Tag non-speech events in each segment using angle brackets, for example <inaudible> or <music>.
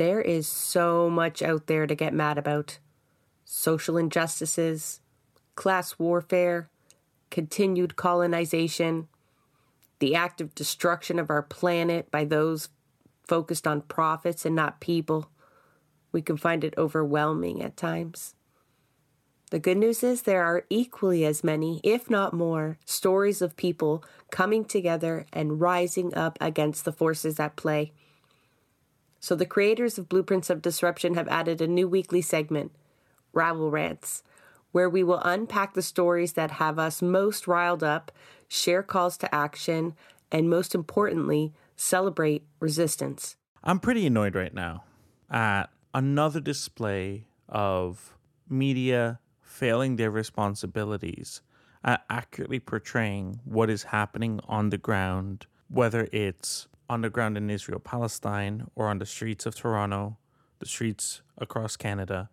There is so much out there to get mad about social injustices, class warfare, continued colonization, the active destruction of our planet by those focused on profits and not people. We can find it overwhelming at times. The good news is there are equally as many, if not more, stories of people coming together and rising up against the forces at play. So, the creators of Blueprints of Disruption have added a new weekly segment, Rabble Rants, where we will unpack the stories that have us most riled up, share calls to action, and most importantly, celebrate resistance. I'm pretty annoyed right now at another display of media failing their responsibilities at accurately portraying what is happening on the ground, whether it's underground in Israel, Palestine, or on the streets of Toronto, the streets across Canada,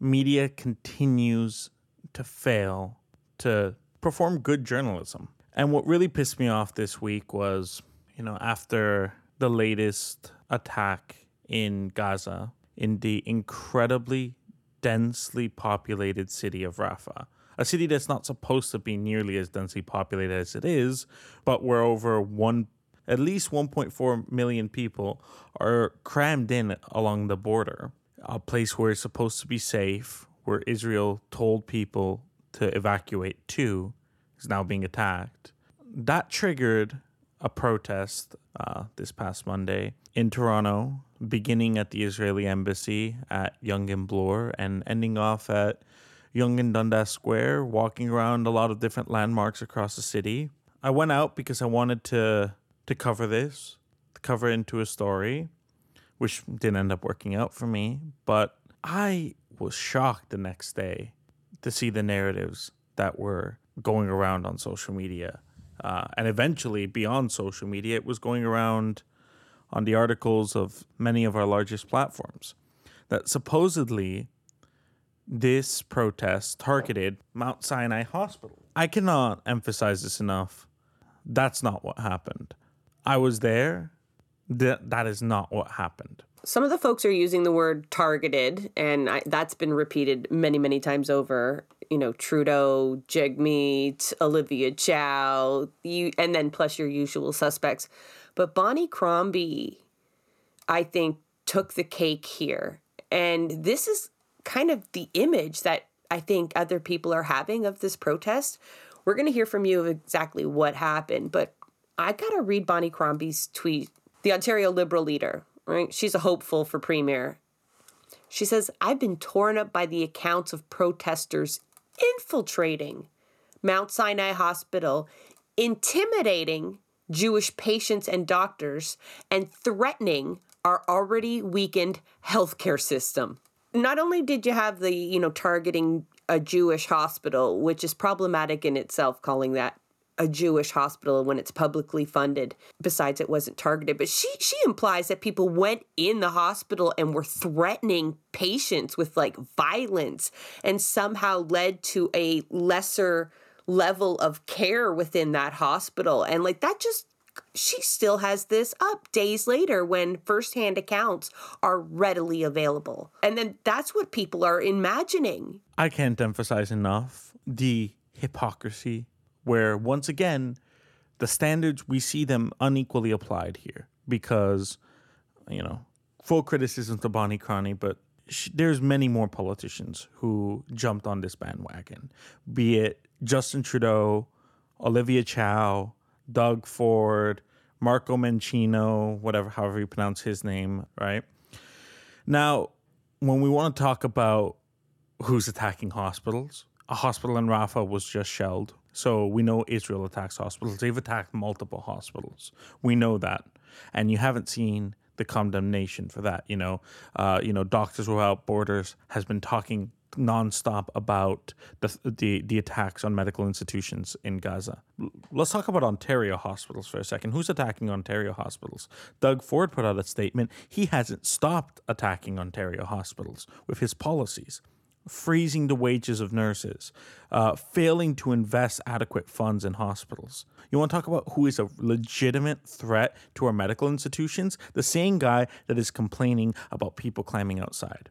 media continues to fail to perform good journalism. And what really pissed me off this week was, you know, after the latest attack in Gaza, in the incredibly densely populated city of Rafah, a city that's not supposed to be nearly as densely populated as it is, but where over one at least 1.4 million people are crammed in along the border, a place where it's supposed to be safe, where Israel told people to evacuate to, is now being attacked. That triggered a protest uh, this past Monday in Toronto, beginning at the Israeli embassy at Yonge and Bloor and ending off at Yonge and Dundas Square, walking around a lot of different landmarks across the city. I went out because I wanted to to cover this, to cover into a story, which didn't end up working out for me. But I was shocked the next day to see the narratives that were going around on social media. Uh, and eventually, beyond social media, it was going around on the articles of many of our largest platforms that supposedly this protest targeted Mount Sinai Hospital. I cannot emphasize this enough. That's not what happened. I was there. That is not what happened. Some of the folks are using the word targeted, and I, that's been repeated many, many times over. You know, Trudeau, Jagmeet, Olivia Chow, you, and then plus your usual suspects. But Bonnie Crombie, I think, took the cake here. And this is kind of the image that I think other people are having of this protest. We're going to hear from you of exactly what happened, but I got to read Bonnie Crombie's tweet. The Ontario Liberal leader, right? She's a hopeful for Premier. She says, I've been torn up by the accounts of protesters infiltrating Mount Sinai Hospital, intimidating Jewish patients and doctors, and threatening our already weakened healthcare system. Not only did you have the, you know, targeting a Jewish hospital, which is problematic in itself, calling that a Jewish hospital when it's publicly funded. Besides, it wasn't targeted. But she she implies that people went in the hospital and were threatening patients with like violence and somehow led to a lesser level of care within that hospital. And like that just she still has this up days later when firsthand accounts are readily available. And then that's what people are imagining. I can't emphasize enough the hypocrisy where once again the standards we see them unequally applied here because you know full criticism to Bonnie Crombie, but she, there's many more politicians who jumped on this bandwagon, be it Justin Trudeau, Olivia Chow, Doug Ford, Marco Mancino, whatever, however you pronounce his name, right? Now, when we want to talk about who's attacking hospitals, a hospital in Rafah was just shelled so we know Israel attacks hospitals. They've attacked multiple hospitals. We know that, and you haven't seen the condemnation for that. You know, uh, you know, Doctors Without Borders has been talking nonstop about the, the the attacks on medical institutions in Gaza. Let's talk about Ontario hospitals for a second. Who's attacking Ontario hospitals? Doug Ford put out a statement. He hasn't stopped attacking Ontario hospitals with his policies. Freezing the wages of nurses, uh, failing to invest adequate funds in hospitals. You want to talk about who is a legitimate threat to our medical institutions? The same guy that is complaining about people climbing outside.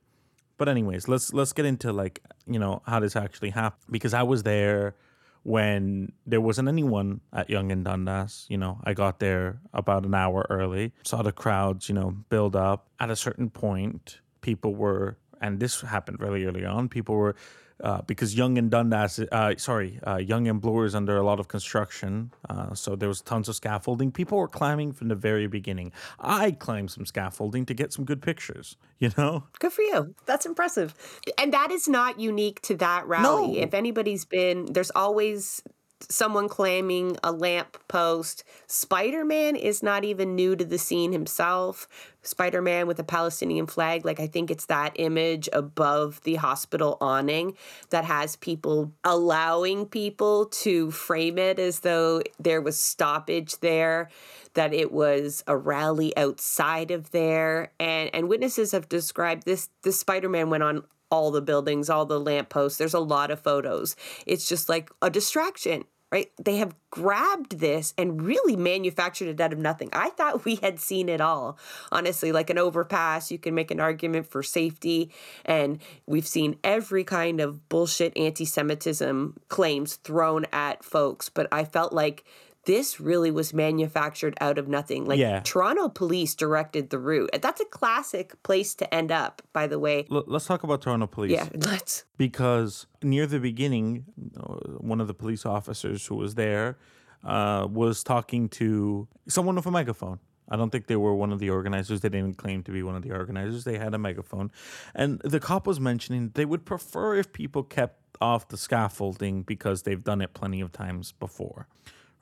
But anyways, let's let's get into like you know how this actually happened because I was there when there wasn't anyone at Yonge and Dundas. You know, I got there about an hour early, saw the crowds, you know, build up. At a certain point, people were, and this happened really early on, people were uh, because Yonge and Dundas, uh, sorry, uh, Yonge and Bloor is under a lot of construction. Uh, so there was tons of scaffolding. People were climbing from the very beginning. I climbed some scaffolding to get some good pictures, <laughs> you know? Good for you. That's impressive. And that is not unique to that rally. No. If anybody's been, there's always someone claiming a lamp post. Spider Man is not even new to the scene himself. Spider Man with a Palestinian flag, like I think it's that image above the hospital awning that has people allowing people to frame it as though there was stoppage there, that it was a rally outside of there. And and witnesses have described this this Spider Man went on all the buildings, all the lampposts. There's a lot of photos. It's just like a distraction, right? They have grabbed this and really manufactured it out of nothing. I thought we had seen it all. Honestly, like an overpass, you can make an argument for safety. And we've seen every kind of bullshit anti Semitism claims thrown at folks. But I felt like this really was manufactured out of nothing. Like Yeah. Toronto police directed the route. That's a classic place to end up, by the way. L- let's talk about Toronto Police. Yeah, <laughs> let's. because near the beginning, uh, one of the police officers who was there uh, was talking to someone with a megaphone. I don't think they were one of the organizers. They didn't claim to be one of the organizers. They had a megaphone. And the cop was mentioning they would prefer if people kept off the scaffolding because they've done it plenty of times before.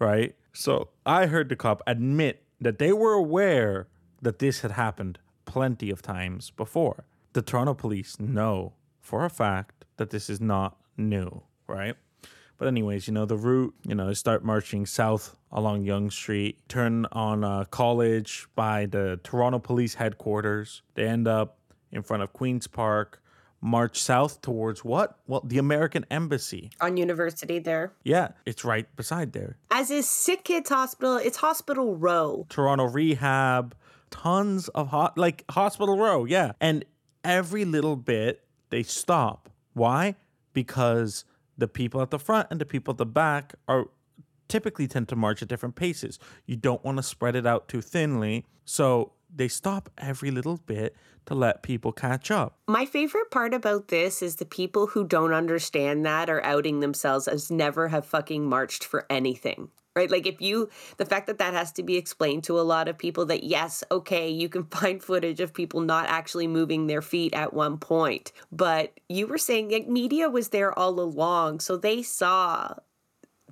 Right? So I heard the cop admit that they were aware that this had happened plenty of times before. The Toronto police know for a fact that this is not new, right? But anyways, you know the route. You know, start marching south along Yonge Street, turn on uh, College by the Toronto Police headquarters. They end up in front of Queens Park. March south towards what? Well, the American Embassy. On university there. Yeah, it's right beside there. As is Sick Kids Hospital, it's Hospital Row. Toronto Rehab, tons of hot like Hospital Row, yeah. And every little bit they stop. Why? Because the people at the front and the people at the back are typically tend to march at different paces. You don't want to spread it out too thinly. So they stop every little bit to let people catch up. My favorite part about this is the people who don't understand that are outing themselves as never have fucking marched for anything. Right? Like, if you, the fact that that has to be explained to a lot of people that, yes, okay, you can <laughs> find footage of people not actually moving their feet at one point. But you were saying, like, media was there all along. So they saw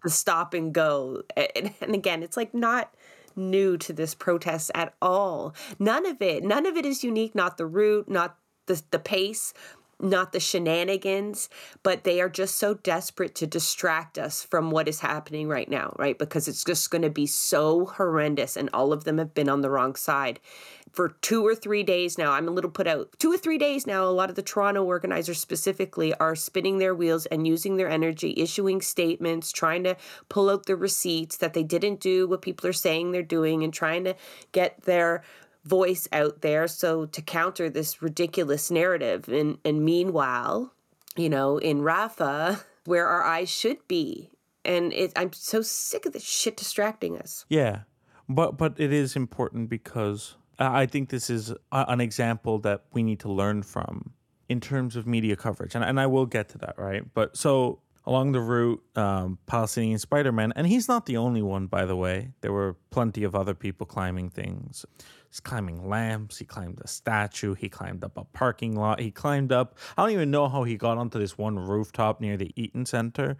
the stop and go. And, and again, it's like not new to this protest at all. None of it, none of it is unique, not the route, not the the pace, not the shenanigans, but they are just so desperate to distract us from what is happening right now, right? Because it's just going to be so horrendous and all of them have been on the wrong side for two or three days now. I'm a little put out. Two or three days now, a lot of the Toronto organizers specifically are spinning their wheels and using their energy, issuing statements, trying to pull out the receipts that they didn't do what people are saying they're doing, and trying to get their voice out there so to counter this ridiculous narrative. And and meanwhile, you know, in Rafah, where our eyes should be. And it, I'm so sick of this shit distracting us. Yeah, but but it is important because I think this is an example that we need to learn from in terms of media coverage, and and I will get to that right. But so along the route, um, Palestinian Spider Man, and he's not the only one, by the way. There were plenty of other people climbing things. He's climbing lamps. He climbed a statue. He climbed up a parking lot. He climbed up. I don't even know how he got onto this one rooftop near the Eaton Center.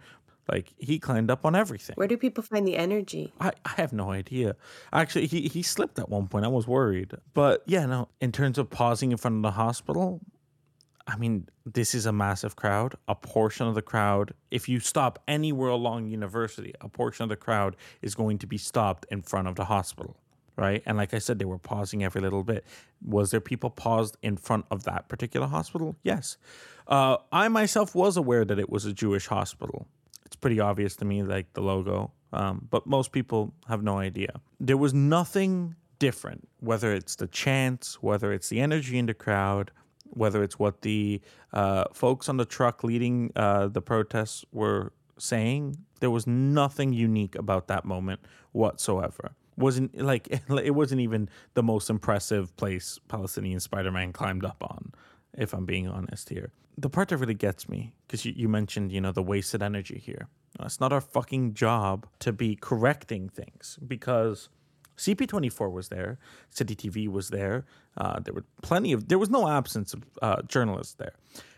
Like he climbed up on everything. Where do people find the energy? I, I have no idea. Actually, he, he slipped at one point. I was worried. But yeah, no, in terms of pausing in front of the hospital, I mean, this is a massive crowd. A portion of the crowd, if you stop anywhere along university, a portion of the crowd is going to be stopped in front of the hospital. right? And like I said, they were pausing every little bit. Was there people paused in front of that particular hospital? Yes. Uh, I myself was aware that it was a Jewish hospital. It's pretty obvious to me, like the logo, um, but most people have no idea. There was nothing different, whether it's the chants, whether it's the energy in the crowd, whether it's what the uh, folks on the truck leading uh, the protests were saying. There was nothing unique about that moment whatsoever wasn't like <laughs> it wasn't even the most impressive place Palestinian Spider-Man climbed up on, if I'm being honest here. The part that really gets me, because you, you mentioned, you know, the wasted energy here. It's not our fucking job to be correcting things because CP24 was there, City TV was there. Uh, there were plenty of, there was no absence of uh, journalists there.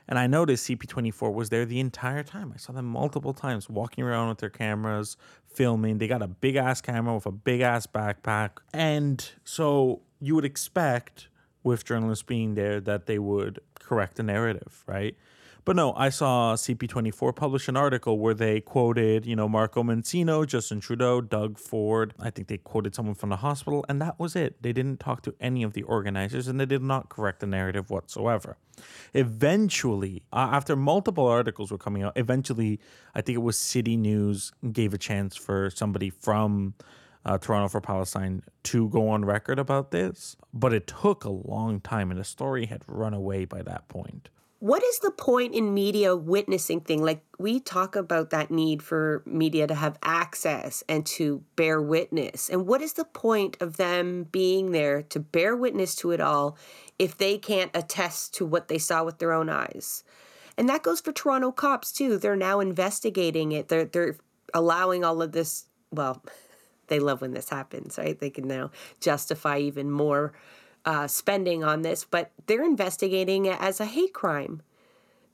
And I noticed CP24 was there the entire time. I saw them multiple times walking around with their cameras, filming. They got a big ass camera with a big ass backpack. And so you would expect, with journalists being there, that they would correct the narrative, right? But no, I saw CP24 publish an article where they quoted, you know, Marco Mancino, Justin Trudeau, Doug Ford. I think they quoted someone from the hospital, and that was it. They didn't talk to any of the organizers, and they did not correct the narrative whatsoever. Eventually, uh, after multiple articles were coming out, eventually, I think it was City News gave a chance for somebody from uh, Toronto for Palestine to go on record about this, but it took a long time, and the story had run away by that point. What is the point in media witnessing thing? Like we talk about that need for media to have access and to bear witness. And what is the point of them being there to bear witness to it all if they can't attest to what they saw with their own eyes? And that goes for toronto cops too. They're now investigating it. They're they're allowing all of this well <laughs> they love when this happens right they can now justify even more uh, spending on this, but they're investigating it as a hate crime.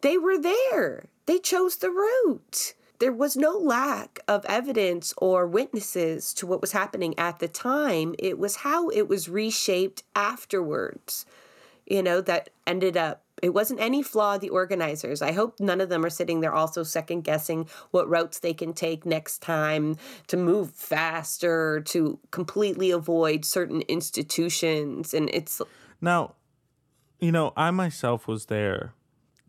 They were there, they chose the route. There was no lack of evidence or witnesses to what was happening at the time. It was how it was reshaped afterwards, you know, that ended up it wasn't any flaw of the organizers. I hope none of them are sitting there also second guessing what routes they can take next time to move faster, to completely avoid certain institutions. And it's now, you know, I myself was there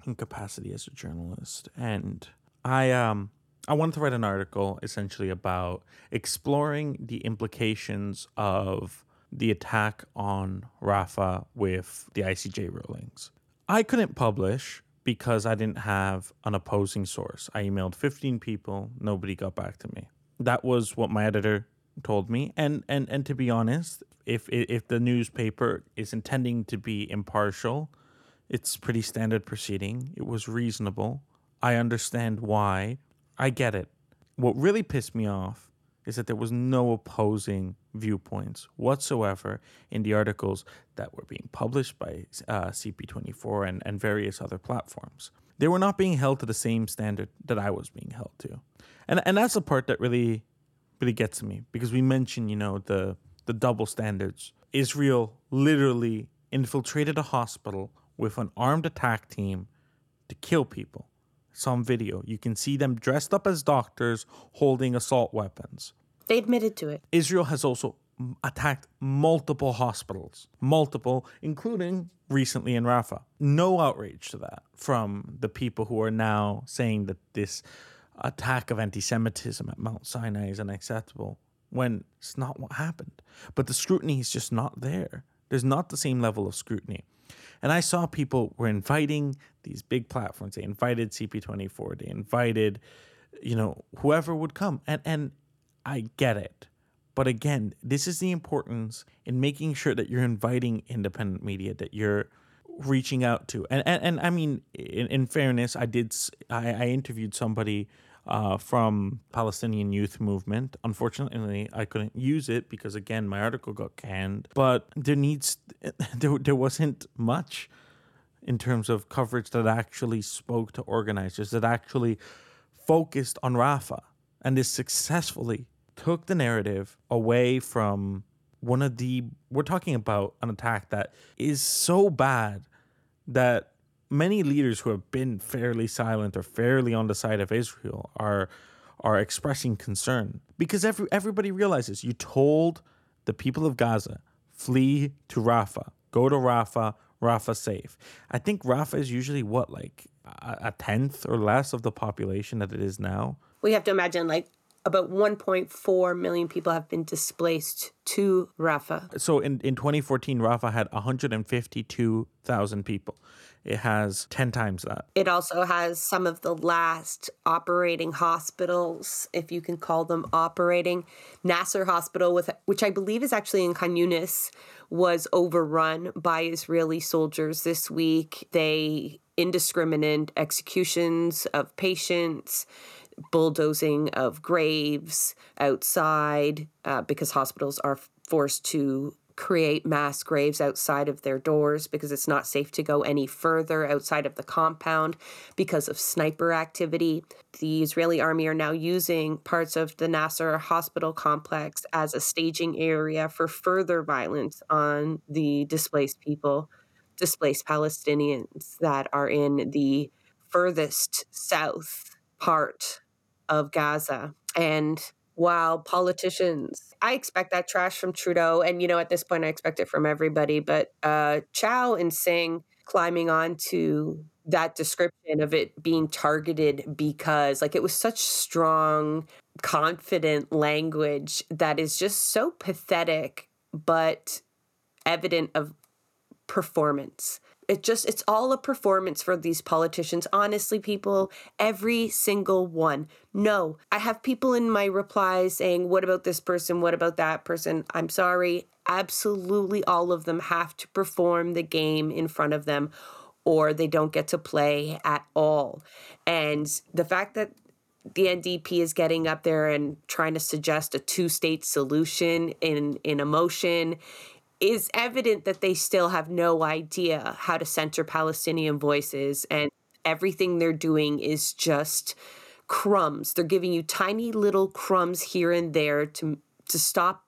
in capacity as a journalist, and I um I wanted to write an article essentially about exploring the implications of the attack on Rafah with the ICJ rulings. I couldn't publish because I didn't have an opposing source. I emailed 15 people, nobody got back to me. That was what my editor told me. And and and to be honest, if if the newspaper is intending to be impartial, it's pretty standard proceeding. It was reasonable. I understand why. I get it. What really pissed me off is that there was no opposing viewpoints whatsoever in the articles that were being published by uh, CP24 and, and various other platforms. They were not being held to the same standard that I was being held to. And, and that's the part that really, really gets me because we mentioned, you know, the, the double standards. Israel literally infiltrated a hospital with an armed attack team to kill people some video. You can see them dressed up as doctors holding assault weapons. They admitted to it. Israel has also attacked multiple hospitals, multiple, including recently in Rafah. No outrage to that from the people who are now saying that this attack of anti Semitism at Mount Sinai is unacceptable when it's not what happened. But the scrutiny is just not there. There's not the same level of scrutiny. And I saw people were inviting these big platforms. They invited CP24. They invited, you know, whoever would come. And and I get it. But again, this is the importance in making sure that you're inviting independent media, that you're reaching out to. And and, and I mean, in, in fairness, I did I, I interviewed somebody uh, from Palestinian Youth Movement. Unfortunately, I couldn't use it because again my article got canned. But there needs <laughs> there there wasn't much in terms of coverage that actually spoke to organizers that actually focused on Rafah and this successfully took the narrative away from one of the we're talking about an attack that is so bad that many leaders who have been fairly silent or fairly on the side of Israel are are expressing concern because every everybody realizes you told the people of Gaza flee to Rafah, go to Rafah, Rafah safe. I think Rafah is usually what, like a, a tenth or less of the population that it is now. We have to imagine like about 1.4 million people have been displaced to Rafah. So in, in 2014, Rafah had 152,000 people. It has 10 times that. It also has some of the last operating hospitals, if you can call them operating. Nasser Hospital, with which I believe is actually in Khan Yunis, was overrun by Israeli soldiers this week. They indiscriminate executions of patients bulldozing of graves outside uh, because hospitals are forced to create mass graves outside of their doors because it's not safe to go any further outside of the compound because of sniper activity. The Israeli army are now using parts of the Nasser hospital complex as a staging area for further violence on the displaced people, displaced Palestinians that are in the furthest south part of Gaza. And while politicians, I expect that trash from Trudeau. And, you know, at this point, I expect it from everybody. But uh, Chow and Singh climbing on to that description of it being targeted because, like, it was such strong, confident language that is just so pathetic, but evident of performance it just it's all a performance for these politicians. Honestly people every single one. No i have people in my replies saying what about this person? What about that person? I'm sorry. Absolutely all of them have to perform the game in front of them or they don't get to play at all. And the fact that the NDP is getting up there and trying to suggest a two-state solution in in a motion is evident that they still have no idea how to center Palestinian voices and everything they're doing is just crumbs. They're giving you tiny little crumbs here and there to to stop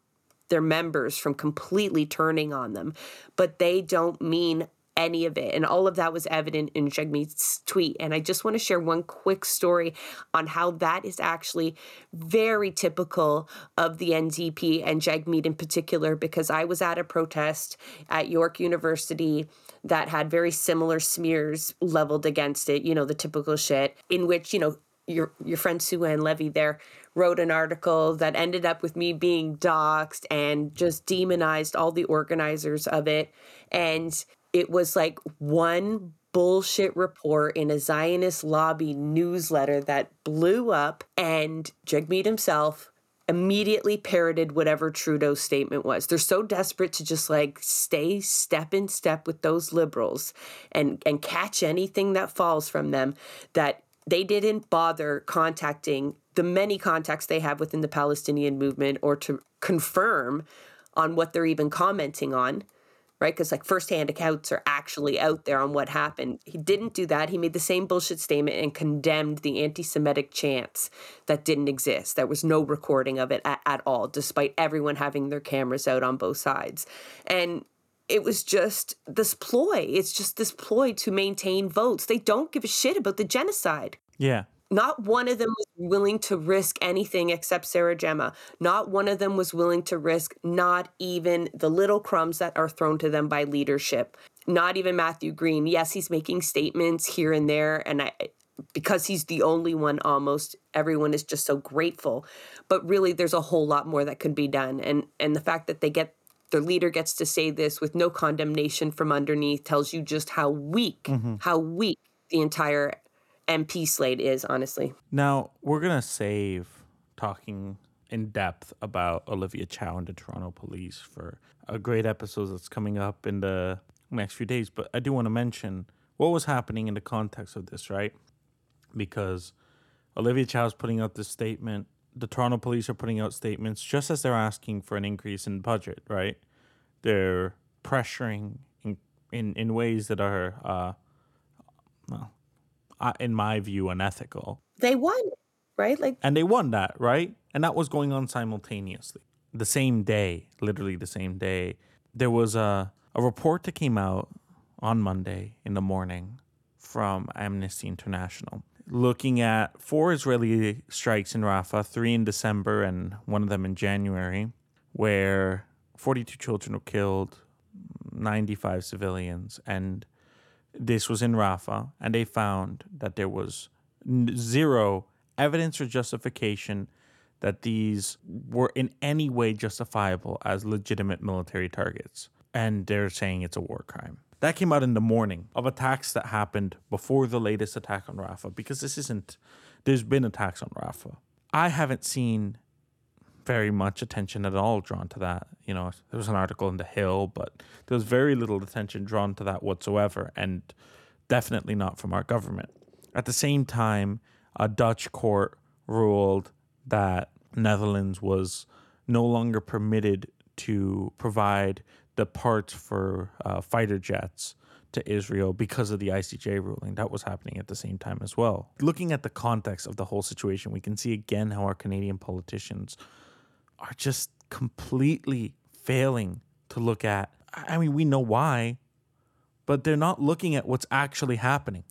their members from completely turning on them, but they don't mean any of it. And all of that was evident in Jagmeet's tweet. And I just want to share one quick story on how that is actually very typical of the NDP and Jagmeet in particular, because I was at a protest at York University that had very similar smears leveled against it, you know, the typical shit, in which, you know, your your friend Sue Ann Levy there wrote an article that ended up with me being doxxed and just demonized all the organizers of it. And it was like one bullshit report in a Zionist lobby newsletter that blew up, and Jagmeet himself immediately parroted whatever Trudeau's statement was. They're so desperate to just like stay step in step with those liberals and and catch anything that falls from them that they didn't bother contacting the many contacts they have within the Palestinian movement or to confirm on what they're even commenting on right? Because like firsthand accounts are actually out there on what happened. He didn't do that. He made the same bullshit statement and condemned the anti Semitic chants that didn't exist. There was no recording of it at, at all, despite everyone having their cameras out on both sides. And it was just this ploy. It's just this ploy to maintain votes. They don't give a shit about the genocide. Yeah. Not one of them was willing to risk anything except Sarah Jama. Not one of them was willing to risk not even the little crumbs that are thrown to them by leadership. Not even Matthew Green. Yes, he's making statements here and there, and I, because he's the only one almost everyone is just so grateful but really there's a whole lot more that could be done and and the fact that they get their leader gets to say this with no condemnation from underneath tells you just how weak mm-hmm. how weak the entire MP slate is, honestly. Now, we're going to save talking in depth about Olivia Chow and the Toronto Police for a great episode that's coming up in the next few days. But I do want to mention what was happening in the context of this, right? Because Olivia Chow is putting out this statement. The Toronto Police are putting out statements just as they're asking for an increase in budget, right? They're pressuring in in, in ways that are, uh, well, in my view, unethical. They won, right? Like, and they won that, right? And that was going on simultaneously. The same day, literally the same day, there was a a report that came out on Monday in the morning from Amnesty International looking at four Israeli strikes in Rafah, three in December and one of them in January, where 42 children were killed, 95 civilians, and this was in Rafah, and they found that there was zero evidence or justification that these were in any way justifiable as legitimate military targets. And they're saying it's a war crime. That came out in the morning of attacks that happened before the latest attack on Rafah, because this isn't, there's been attacks on Rafah. I haven't seen very much attention at all drawn to that. You know, there was an article in The Hill, but there was very little attention drawn to that whatsoever, and definitely not from our government. At the same time, a Dutch court ruled that Netherlands was no longer permitted to provide the parts for uh, fighter jets to Israel because of the ICJ ruling. That was happening at the same time as well. Looking at the context of the whole situation, we can see again how our Canadian politicians are just completely failing to look at. I mean, we know why, but they're not looking at what's actually happening.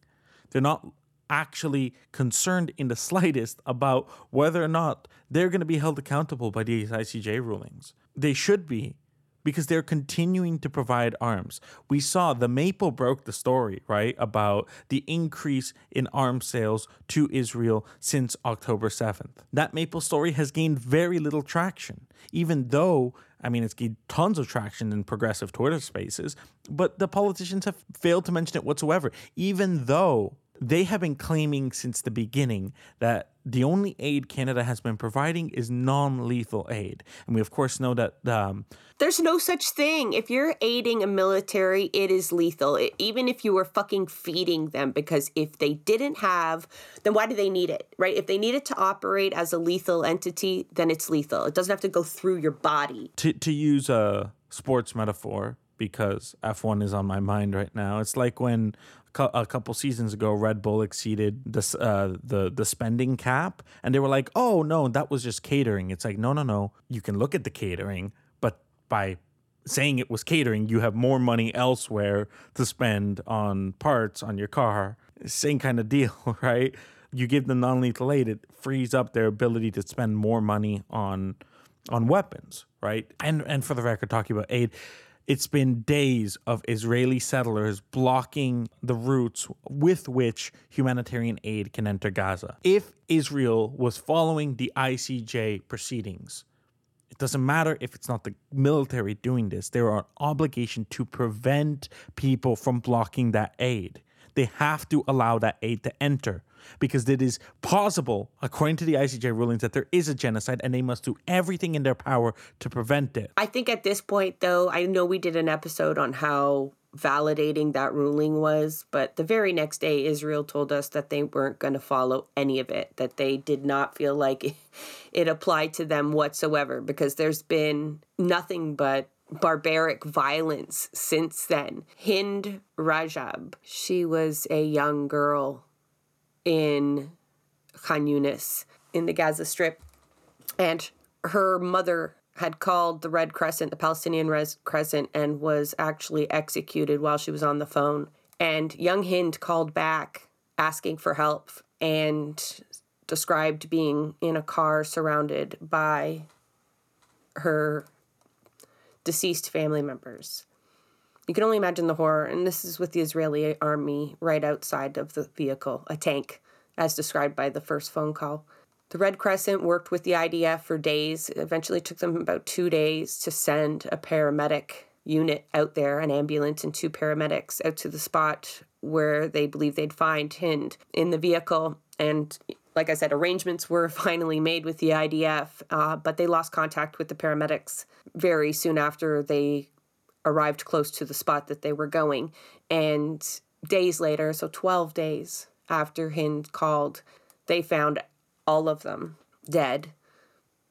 They're not actually concerned in the <laughs> slightest about whether or not they're going to be held accountable by these ICJ rulings. They should be because they're continuing to provide arms. We saw the Maple broke the story, right, about the increase in arms sales to Israel since October 7th. That Maple story has gained very little traction, even though. I mean, it's gained tons of traction in progressive Twitter spaces, but the politicians have failed to mention it whatsoever, even though they have been claiming since the beginning that the only aid Canada has been providing is non lethal aid. And we, of course, know that. Um, There's no such thing. If you're aiding a military, it is lethal, it, even if you were fucking feeding them. Because if they didn't have, then why do they need it, right? If they need it to operate as a lethal entity, then it's lethal. It doesn't have to go through your body. To, to use a sports metaphor, because F1 is on my mind right now, it's like when a couple seasons ago, Red Bull exceeded the uh, the the spending cap, and they were like, "Oh no, that was just catering." It's like, no, no, no. You can look at the catering, but by saying it was catering, you have more money elsewhere to spend on parts on your car. Same kind of deal, <laughs> right? You give them non-lethal aid, it frees up their ability to spend more money on on weapons, right? And and for the record, talking about aid it's been days of Israeli settlers blocking the routes with which humanitarian aid can enter Gaza. If Israel was following the ICJ proceedings, it doesn't matter if it's not the military doing this, there are obligation to prevent people from blocking that aid. They have to allow that aid to enter because it is possible, according to the ICJ rulings, that there is a genocide and they must do everything in their power to prevent it. I think at this point, though, I know we did an episode on how validating that ruling was, but the very next day, Israel told us that they weren't going to follow any of it, that they did not feel like <laughs> it applied to them whatsoever because there's been nothing but barbaric violence since then. Hind Rajab, she was a young girl in Khan Yunis in the Gaza Strip. And her mother had called the Red Crescent, the Palestinian Red Crescent, and was actually executed while she was on the phone. And young Hind called back asking for help and described being in a car surrounded by her deceased family members. You can only imagine the horror, and this is with the Israeli army right outside of the vehicle, a tank, as described by the first phone call. The Red Crescent worked with the IDF for days. It eventually took them about two days to send a paramedic unit out there, an ambulance and two paramedics out to the spot where they believed they'd find Hind in the vehicle. And like I said, arrangements were <laughs> finally made with the IDF, uh, but they lost contact with the paramedics very soon after they arrived close to the spot that they were going. And days later, so 12 days after Hind called, they found all of them dead,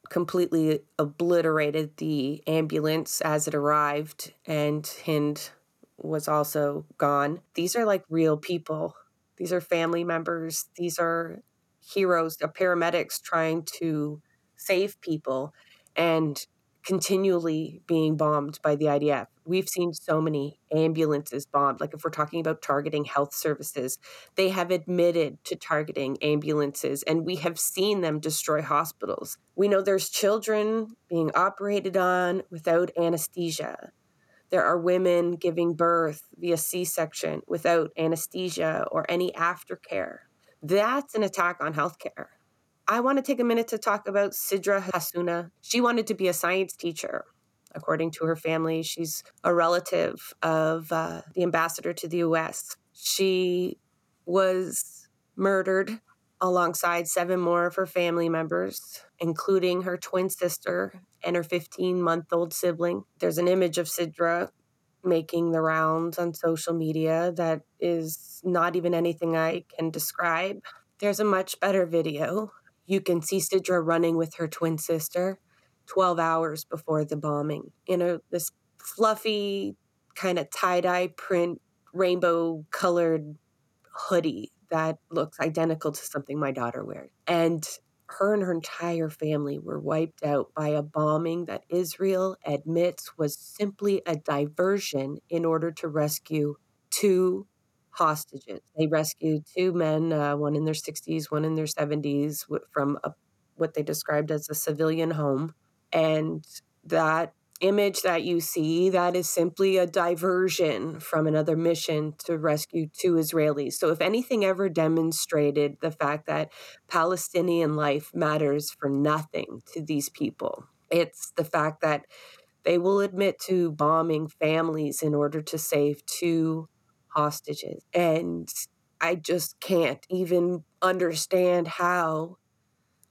completely obliterated the ambulance as it arrived, and Hind was also gone. These are like real people. These are family members. These are heroes, paramedics trying to save people. And continually being bombed by the IDF. We've seen so many ambulances bombed. Like if we're talking about targeting health services, they have admitted to targeting ambulances and we have seen them destroy hospitals. We know there's children being operated on without anesthesia. There are women giving birth via C section without anesthesia or any aftercare. That's an attack on healthcare. I want to take a minute to talk about Sidra Hassouna. She wanted to be a science teacher. According to her family, she's a relative of uh, the ambassador to the US. She was murdered alongside seven more of her family members, including her twin sister and her 15 month old sibling. There's an image of Sidra making the rounds on social media that is not even anything I can describe. There's a much better video you can see Sidra running with her twin sister 12 hours before the bombing in a this fluffy kind of tie-dye print rainbow colored hoodie that looks identical to something my daughter wears. And her and her entire family were wiped out by a bombing that Israel admits was simply a diversion in order to rescue two hostages. They rescued two men, uh, one in their 60s, one in their 70s, from a, what they described as a civilian home. And that image that you see, that is simply a diversion from another mission to rescue two Israelis. So, if anything ever demonstrated the fact that Palestinian life matters for nothing to these people, it's the fact that they will admit to bombing families in order to save two hostages. And I just can't even understand how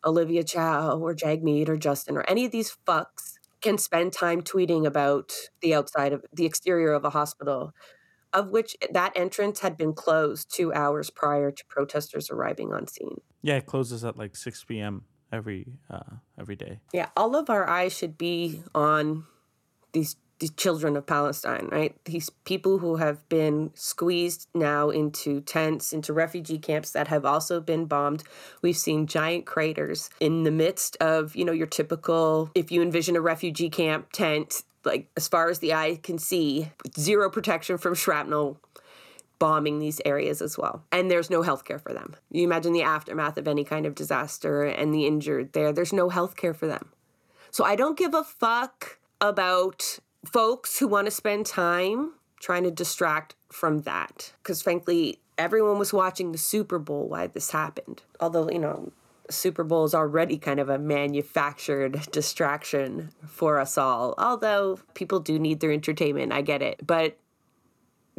Olivia Chow or Jagmeet or Justin or any of these fucks can spend time tweeting about the outside of the exterior of a hospital, of which that entrance had been closed two hours prior to protesters arriving on scene. Yeah, it closes at like 6 p.m. every uh, every day. Yeah, all of our eyes should be on these the children of Palestine, right? These people who have been squeezed now into tents, into refugee camps that have also been bombed. We've seen giant craters in the midst of, you know, your typical, if you envision a refugee camp tent, like as far as the eye can see, zero protection from shrapnel bombing these areas as well. And there's no health care for them. You imagine the aftermath of any kind of disaster and the injured there, there's no health care for them. So I don't give a fuck about folks who want to spend time trying to distract from that. Because frankly, everyone was watching the Super Bowl why this happened. Although, you know, Super Bowl is already kind of a manufactured <laughs> distraction for us all. Although people do need their entertainment, I get it. But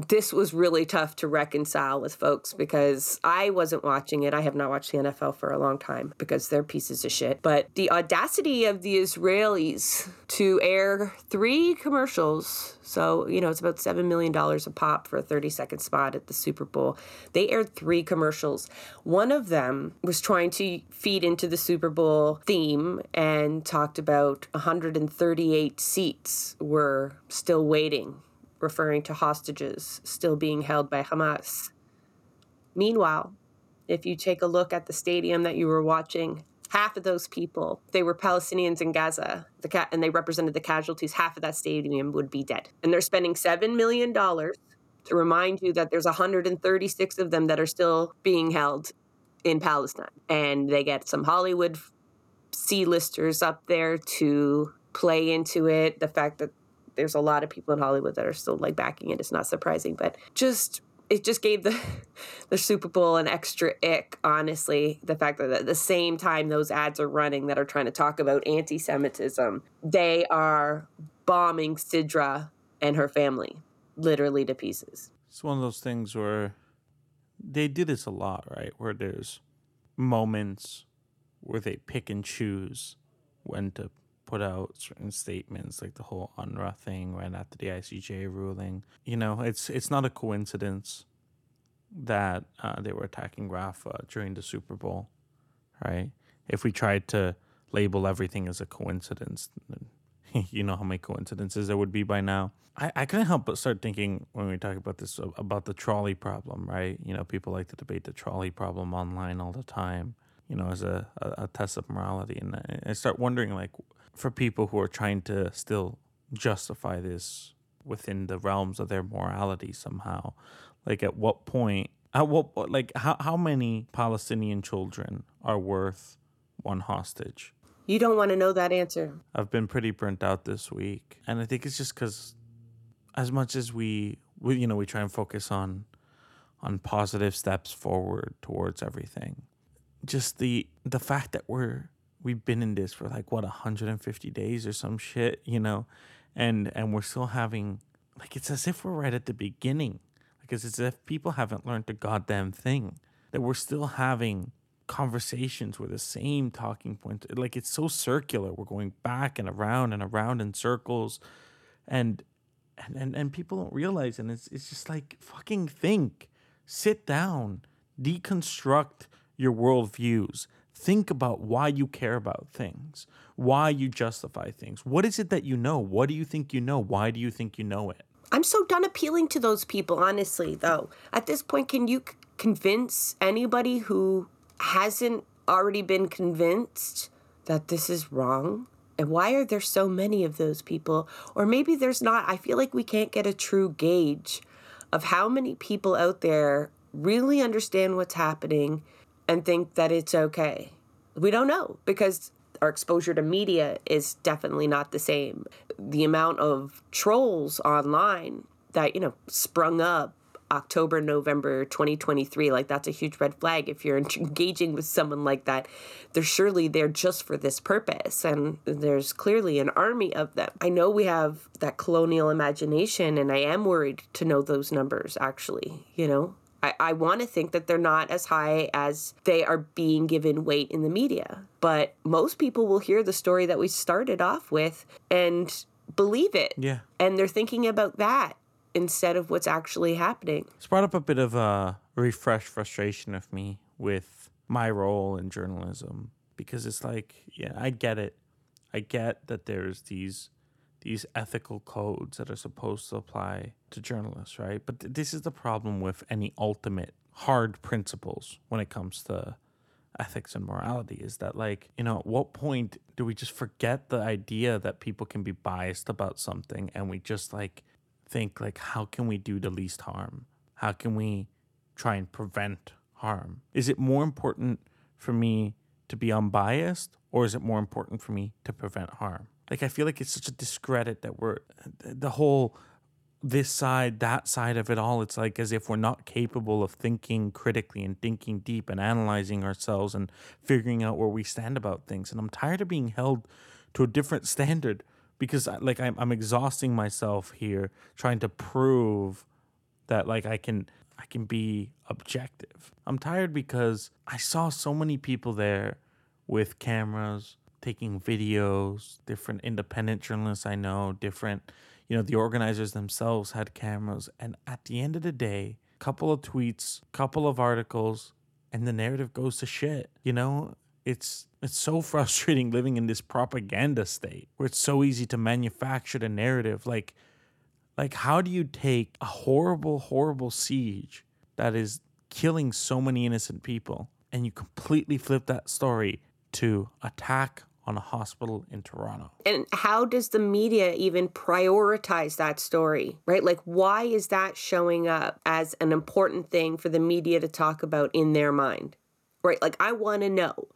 this was really tough to reconcile with folks because I wasn't watching it. I have not watched the NFL for a long time because they're pieces of shit. But the audacity of the Israelis to air three commercials, so, you know, it's about $7 million a pop for a 30 second spot at the Super Bowl. They aired three commercials. One of them was trying to feed into the Super Bowl theme and talked about 138 seats were still waiting referring to hostages still being held by Hamas. Meanwhile, if you take a look at the stadium that you were watching, half of those people, they were Palestinians in Gaza, the ca- and they represented the casualties. Half of that stadium would be dead. And they're spending $7 million to remind you that there's 136 of them that are still being held in Palestine. And they get some Hollywood C-listers up there to play into it. The fact that there's a lot of people in Hollywood that are still like backing it. It's not surprising, but just it just gave the <laughs> the Super Bowl an extra ick, honestly. The fact that at the same time those ads are running that are trying to talk about anti-Semitism, they are bombing Sidra and her family literally to pieces. It's one of those things where they do this a lot, right? Where there's moments where they pick and choose when to put out certain statements, like the whole UNRWA thing right after the ICJ ruling. You know, it's it's not a coincidence that uh, they were attacking Rafah during the Super Bowl, right? If we tried to label everything as a coincidence, <laughs> you know how many coincidences there would be by now. I, I couldn't help but start thinking when we talk about this about the trolley problem, right? You know, people like to debate the trolley problem online all the time, you know, as a, a, test of morality. And I start wondering, like, for people who are trying to still justify this within the realms of their morality somehow. Like at what point at what like how how many Palestinian children are worth one hostage? You don't want to know that answer. I've been pretty burnt out this week, and I think it's just because, as much as we, we, you know, we try and focus on, on positive steps forward towards everything, just the the fact that we're we've been in this for like what 150 days or some shit, you know, and and we're still having like it's as if we're right at the beginning, like it's as if people haven't learned a goddamn thing, that we're still having conversations where the same talking points like it's so circular. We're going back and around and around in circles. And and and, and people don't realize and it's it's just like fucking think. Sit down. Deconstruct your worldviews think about why you care about things why you justify things what is it that you know what do you think you know why do you think you know it I'm so done appealing to those people, honestly, though. At this point, can you c- convince anybody who hasn't already been convinced that this is wrong? And why are there so many of those people? Or maybe there's not. I feel like we can't get a true gauge of how many people out there really understand what's happening and think that it's okay. We don't know because our exposure to media is definitely not the same. The amount of trolls online that, you know, sprung up October, November 2023, like that's a huge red flag. If you're <laughs> engaging with someone like that, they're surely there just for this purpose. And there's clearly an army of them. I know we have that colonial imagination, and I am worried to know those numbers actually, you know? I, I want to think that they're not as high as they are being given weight in the media. But most people will hear the story that we started off with and believe it. yeah And they're thinking about that instead of what's actually happening. It's brought up a bit of a refresh frustration of me with my role in journalism because it's like, yeah, I get it. I get that there's these these ethical codes that are supposed to apply to journalists, right? But th- this is the problem with any ultimate hard principles when it comes to ethics and morality is that like you know at what point do we just forget the idea that people can be biased about something and we just like think like how can we do the least harm? How can we try and prevent harm? Is it more important for me to be unbiased or is it more important for me to prevent harm like i feel like it's such a discredit that we're the whole this side, that side of it all. It's like as if we're not capable of thinking critically and thinking deep and analyzing ourselves and figuring out where we stand about things. And I'm tired of being held to a different standard because like I'm, I'm exhausting myself here trying to prove that like I can I can be objective. I'm tired because I saw so many people there with cameras taking videos, different independent journalists I know, different you know, the organizers themselves had cameras and at the end of the day, couple of tweets, couple of articles and the narrative goes to shit. You know, it's it's so <laughs> frustrating living in this propaganda state where it's so easy to manufacture the narrative like like how do you take a horrible horrible siege that is killing so many innocent people and you completely flip that story to attack on a hospital in Toronto And how does the media even prioritize that story, right? Like, why is that showing up as an important thing for the media to talk about in their mind, right? Like, I want to know.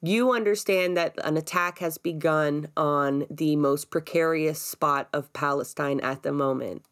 You understand that an attack has begun on the most precarious spot of Palestine at the moment.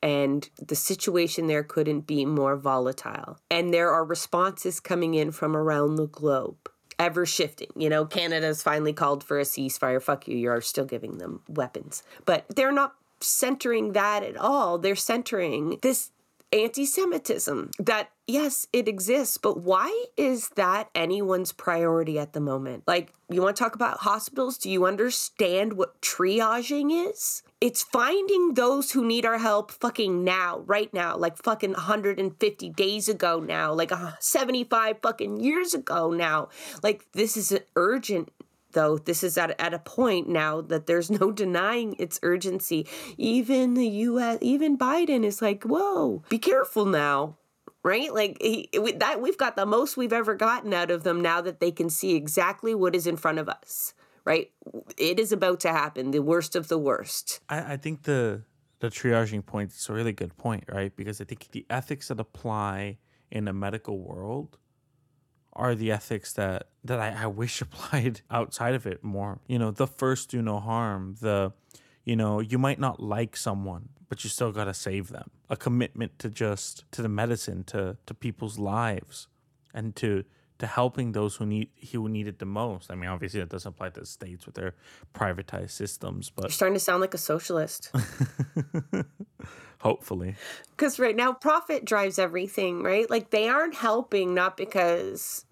And the situation there couldn't be more volatile. And there are responses coming in from around the globe ever shifting. You know, Canada's finally called for a ceasefire. Fuck you, you're still giving them weapons. But they're not centering that at all. They're centering this anti Semitism that, yes, it exists, but why is that anyone's priority at the moment? Like, you want to talk about hospitals? Do you understand what triaging is? It's finding those who need our help fucking now, right now, like fucking 150 days ago now, like uh, 75 fucking years ago now. Like, this is urgent though this is at, at a point now that there's no denying its urgency even the us even biden is like whoa be careful now right like he, we, that we've got the most we've ever gotten out of them now that they can see exactly what is in front of us right? It is about to happen, the worst of the worst. I, I think the the triaging point is a really good point, right? Because I think the ethics that apply in the medical world are the ethics that that I, I wish <laughs> applied outside of it more. You know, the first do no harm. The you know, you might not like someone, but you still gotta save them. A commitment to just to the medicine, to to people's lives, and to to helping those who need who need it the most. I mean, obviously that doesn't apply to the states with their privatized systems, but You're starting to sound like a socialist. <laughs> hopefully, Because right now, profit drives everything, right? Like they aren't helping not because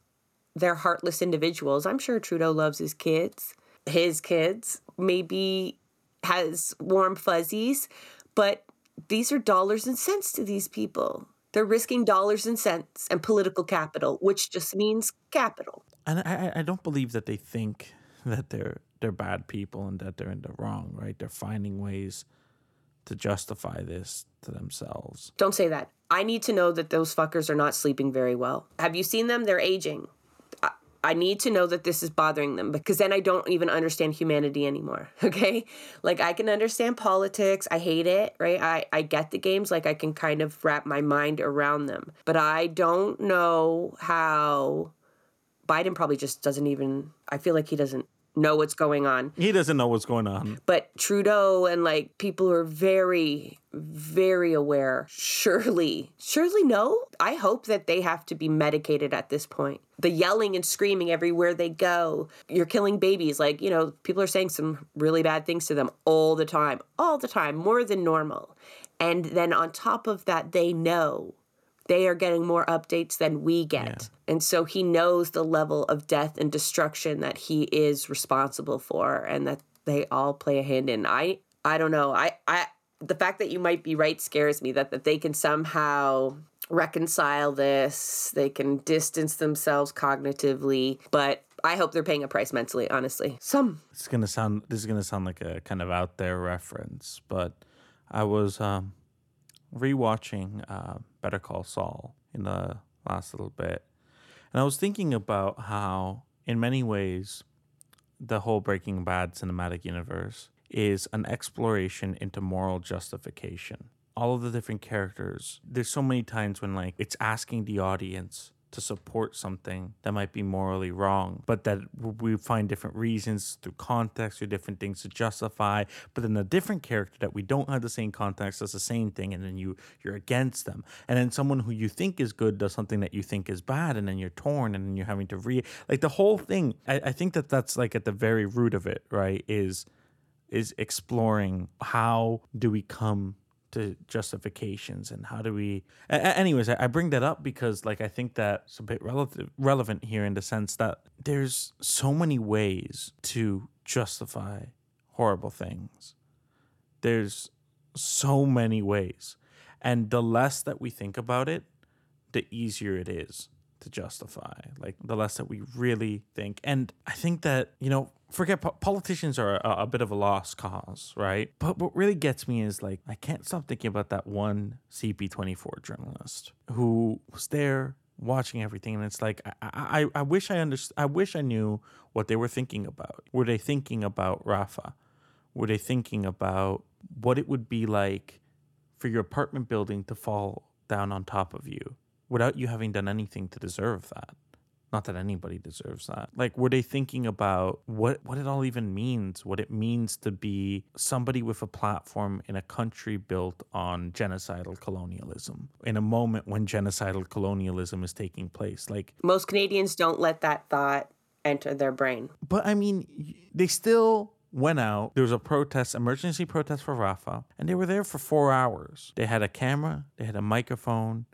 they're heartless individuals. I'm sure Trudeau loves his kids, his kids, maybe has warm fuzzies, but these are dollars and cents to these people. They're risking dollars and cents and political capital, which just means capital. and I I- don't believe that they think that they're they're bad people and that they're in the wrong, right? They're finding ways to justify this to themselves. Don't say that. I need to know that those fuckers are not sleeping very well. Have you seen them? They're aging. I, need to know that this is bothering them because then I don't even understand humanity anymore. <laughs> Okay. Like I can understand politics. I hate it, right? I, I get the games. Like I can kind of wrap my mind around them. But I don't know how Biden probably just doesn't even, I feel like he doesn't know what's going on He doesn't know what's going on. but Trudeau and like people who are very, very aware. Surely, surely no. I hope that they have to be medicated at this point. The yelling and screaming everywhere they go. You're killing babies. Like, you know, people are saying some really bad things to them all the time, all the time, more than normal. And then on top of that, they know they are getting more updates than we get. And so he knows the level of death and destruction that he is responsible for and that they all play a hand in. I I don't know. I I the fact that you might be right scares me that that they can somehow reconcile this. They can distance themselves cognitively, but I hope they're paying a price mentally, honestly. Some It's gonna sound. This is gonna sound like a kind of out there reference, but I was um, rewatching uh, Better Call Saul in the last little bit, and I was thinking about how, in many ways, the whole Breaking Bad cinematic universe is an exploration into moral justification. All of the different characters, there's so many times when like it's asking the audience to support something that might be morally wrong, but that we find different reasons through context or different things to justify. But then a different character that we don't have the same context does the same thing, and then you you're against them. And then someone who you think is good does something that you think is bad, and then you're torn, and then you're having to re like the whole thing. I, I think that that's like at the very root of it, right? Is is exploring how do we come to justifications and how do we a- anyways I, I bring that up because like i think that's a bit relative relevant here in the sense that there's so many ways to justify horrible things. There's so many ways. And the less that we think about it the easier it is to justify like the less that we really think. And i think that you know forget po- politicians are a, a bit of a lost cause right? But what really gets me is like i can't stop thinking about that one cp24 journalist who was there watching everything. And it's like i i, I wish i underst- i wish i knew what they were thinking about. Were they thinking about Rafah? Were they thinking about what it would be like for your apartment building to fall down on top of you without you having done anything to deserve that. Not that anybody deserves that. Like, were they thinking about what, what it all even means? What it means to be somebody with a platform in a country built on genocidal colonialism in a moment when genocidal colonialism is taking place? Like, most Canadians don't let that thought enter their brain. but I mean, they still went out. There was a protest, emergency protest for Rafah, and they were there for four hours. They had a camera, they had a microphone,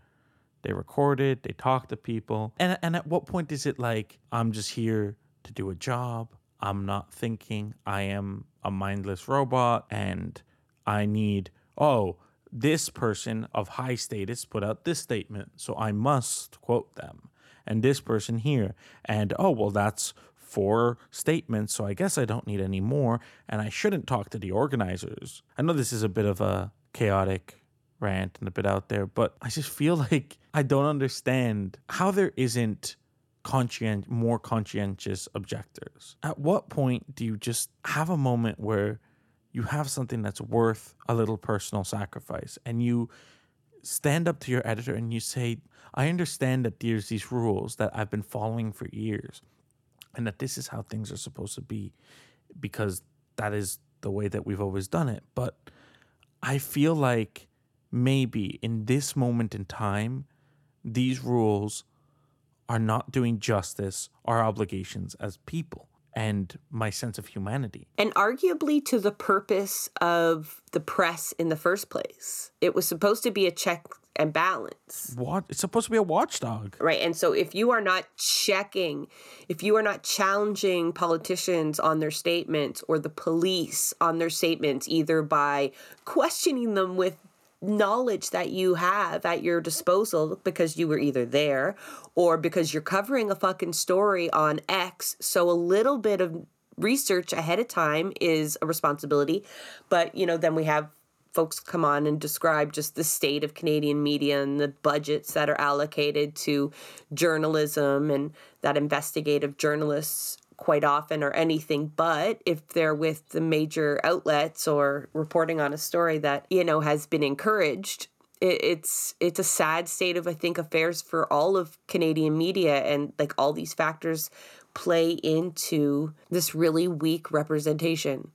they recorded, they talked to people. And and at what point is it like I'm just here to do a job? I'm not thinking. I am a mindless robot, and I need oh. This person of high status put out this statement, so I must quote them and this person here. And oh, well, that's four statements, so I guess I don't need any more. And I shouldn't talk to the organizers. I know this is a bit of a chaotic rant and a bit out there, but I just feel <laughs> like I don't understand how there isn't conscient more conscientious objectors. At what point do you just have a moment where you have something that's worth a little personal sacrifice and you stand up to your editor and you say, I understand that there's these rules that I've been following for years and that this is how things are supposed to be because that is the way that we've always done it. But I feel like maybe in this moment in time, these rules are not doing justice our obligations as people and my sense of humanity. And arguably to the purpose of the press in the first place. It was supposed to be a check and balance. What? It's supposed to be a watchdog. Right. And so if you are not checking, if you are not challenging politicians on their statements or the police on their statements, either by questioning them with knowledge that you have at your disposal because you were either there or because you're covering a fucking story on X. So a little bit of research ahead of time is a responsibility. But, you know, then we have folks come on and describe just the state of Canadian media and the budgets that are allocated to journalism and that investigative journalists quite often or anything but if they're with the major outlets or reporting on a story that you know has been encouraged it, it's it's a sad state of i think affairs for all of canadian media. And like all these factors play into this really weak representation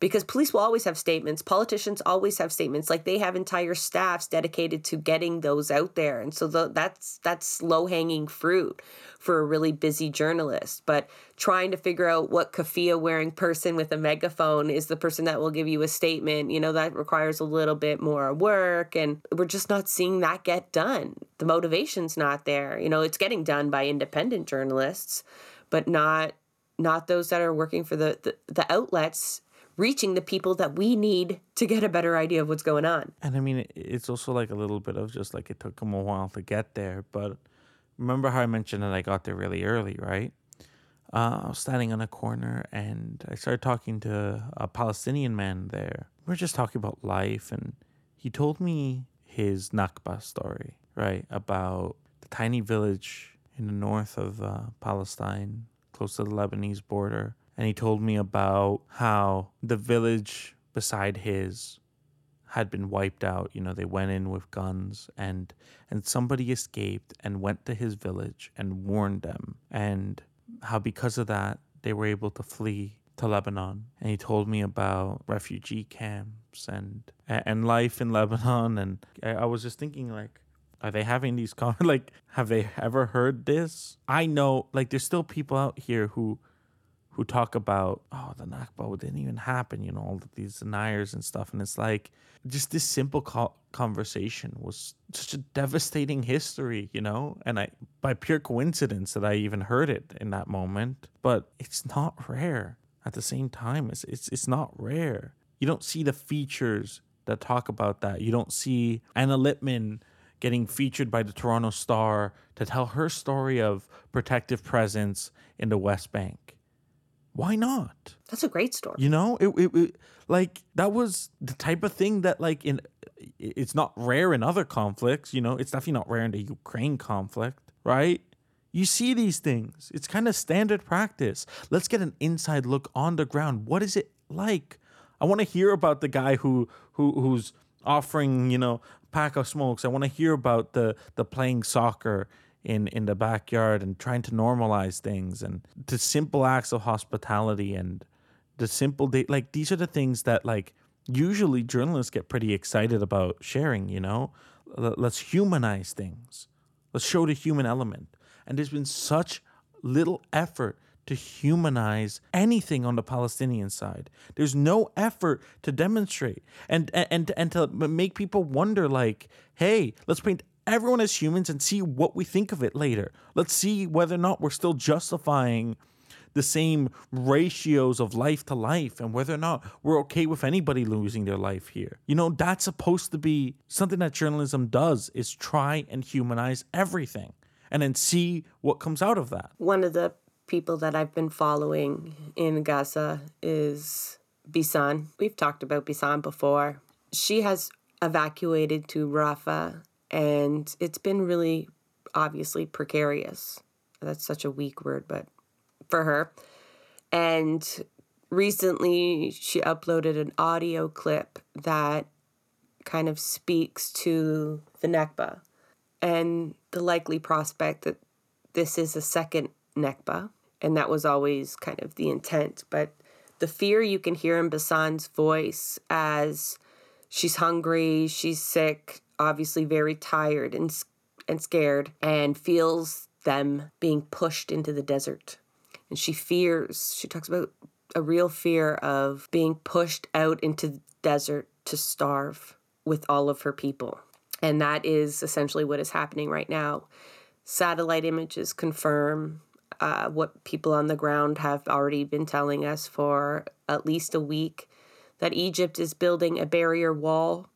because police will always have statements politicians always have statements like they have entire staffs dedicated to getting those out there. And so the, that's that's low hanging fruit for a really busy journalist. But trying to figure out what keffiyeh wearing person with a megaphone is the person that will give you a statement you know that requires a little bit more work. And we're just not seeing that get done. The motivation's not there. You know it's getting done by independent journalists but not not those that are working for the, the, the outlets reaching the people that we need to get a better idea of what's going on. And I mean, it's also like a little bit of just like it took them a while to get there. But remember how I mentioned that I got there really early, right? Uh, I was standing on a corner and I started talking to a Palestinian man there. We are just talking about life, and he told me his Nakba story, right? About the tiny village in the north of uh, Palestine, close to the Lebanese border, and he told me about how the village beside his had been wiped out. You know, they went in with guns and and somebody escaped and went to his village and warned them and how because of that they were able to flee to Lebanon. And he told me about refugee camps and and life in Lebanon and I, was just thinking like are they having these con <laughs> like have they ever heard this? I know like there's still people out here who who talk about, oh, the Nakba didn't even happen, you know, all these deniers and stuff. And it's like, just this simple co- conversation was such a devastating history, you know? And I, by pure coincidence, that I even heard it in that moment. But it's not rare at the same time. It's, it's, it's not rare. You don't see the features that talk about that. You don't see Anna Litman getting featured by the Toronto Star to tell her story of protective presence in the West Bank why not? That's a great story. You know, it, it, it, like that was the type of thing that like in it's not rare in other conflicts. You know, it's definitely not rare in the Ukraine conflict, right? You see these things. It's kind of standard practice. Let's get an inside look on the ground. What is it like? I want to hear about the guy who who who's offering, you know, pack of smokes. I want to hear about the the playing soccer in in the backyard and trying to normalize things and the simple acts of hospitality and the simple like these are the things that like usually journalists get pretty excited about sharing you know? Let's humanize things. Let's show the human element. And there's been such little effort to humanize anything on the Palestinian side. There's no effort to demonstrate. And and and to make people wonder like, hey, let's paint everyone as humans and see what we think of it later. Let's see whether or not we're still justifying the same ratios of life to life and whether or not we're okay with anybody losing their life here. You know, that's supposed to be something that journalism does is try and humanize everything and then see what comes out of that. One of the people that I've been following in Gaza is Bisan. We've talked about Bisan before. She has evacuated to Rafah and it's been really obviously precarious That's such a weak word, but for her. And recently she uploaded an audio clip that kind of speaks to the Nakba and the likely prospect that this is a second Nakba. And that was always kind of the intent. But the fear you can hear in Bisan's voice as she's hungry, she's sick, obviously very tired and, and scared, and feels them being pushed into the desert. And she fears, she talks about a real fear of being pushed out into the desert to starve with all of her people. And that is essentially what is happening right now. Satellite images confirm uh, what people on the ground have already been telling us for at least a week that Egypt is building a barrier wall.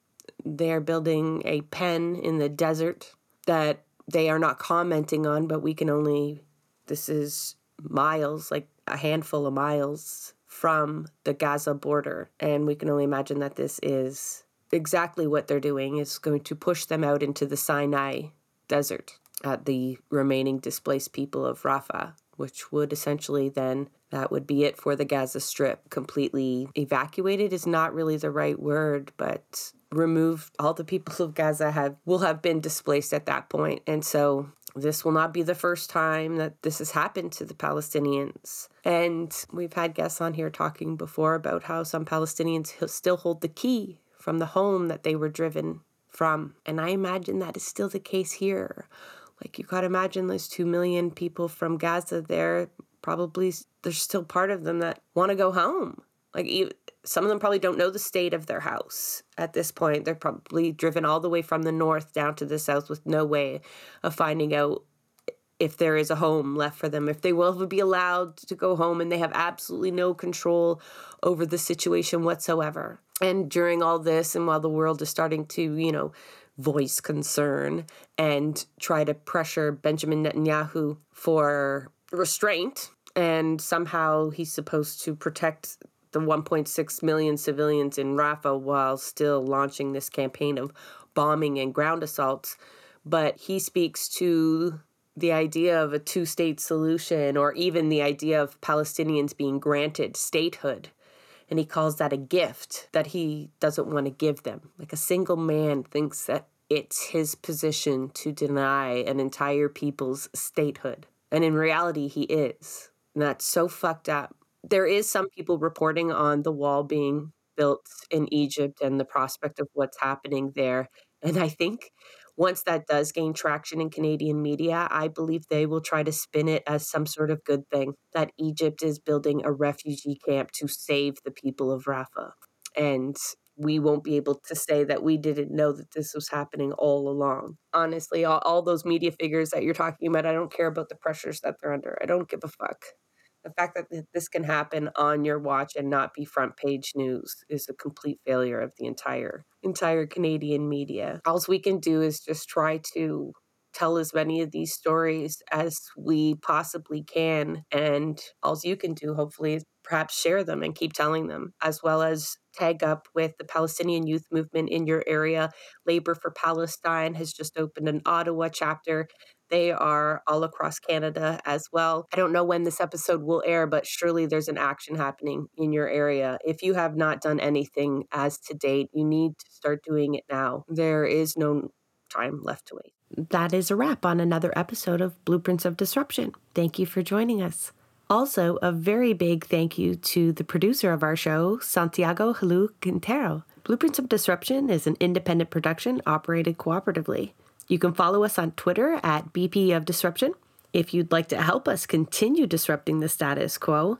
They're building a pen in the desert that they are not commenting on, but we can only, this is miles, like a handful of miles from the Gaza border. And we can only imagine that this is exactly what they're doing is going to push them out into the Sinai desert at the remaining displaced people of Rafah, which would essentially then that would be it for the Gaza Strip. Completely evacuated is not really the right word, but removed all the people of Gaza have will have been displaced at that point. And so this will not be the first time that this has happened to the Palestinians. And we've had guests on here talking before about how some Palestinians still hold the key from the home that they were driven from. And I imagine that is still the case here. Like you got to imagine those 2 million people from Gaza there, probably there's still part of them that want to go home. Like some of them probably don't know the state of their house at this point. They're probably driven all the way from the north down to the south with no way of finding out if there is a home left for them, if they will be allowed to go home, and they have absolutely no control over the situation whatsoever. And during all this, and while the world is starting to, you know, voice concern and try to pressure Benjamin Netanyahu for restraint, and somehow he's supposed to protect the 1.6 million civilians in Rafah while still launching this campaign of bombing and ground assaults. But he speaks to the idea of a two state solution or even the idea of Palestinians being granted statehood. And he calls that a gift that he doesn't want to give them. Like a single man thinks that it's his position to deny an entire people's statehood. And in reality, he is. And that's so fucked up. There is some people reporting on the wall being built in Egypt and the prospect of what's happening there. And I think once that does gain traction in Canadian media, I believe they will try to spin it as some sort of good thing that Egypt is building a refugee camp to save the people of Rafah. And we won't be able to say that we didn't know that this was happening all along. Honestly, all, all those media figures that you're talking about, I don't care about the pressures that they're under. I don't give a fuck the fact that this can happen on your watch and not be front page news is a complete failure of the entire entire Canadian media. All we can do is just try to tell as many of these stories as we possibly can and all you can do hopefully is perhaps share them and keep telling them as well as tag up with the Palestinian youth movement in your area. Labor for Palestine has just opened an Ottawa chapter they are all across Canada as well. I don't know when this episode will air, but surely there's an action happening in your area. If you have not done anything as to date, you need to start doing it now. There is no time left to wait. That is a wrap on another episode of Blueprints of Disruption. Thank you for joining us. Also, a very big thank you to the producer of our show, Santiago Helou Quintero. Blueprints of Disruption is an independent production operated cooperatively. You can follow us on Twitter at BP of Disruption. If you'd like to help us continue disrupting the status quo,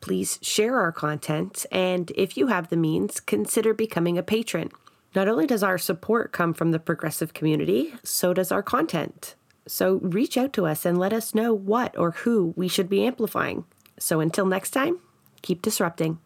please share our content. And if you have the means, consider becoming a patron. Not only does our support come from the progressive community, so does our content. So reach out to us and let us know what or who we should be amplifying. So until next time, keep disrupting.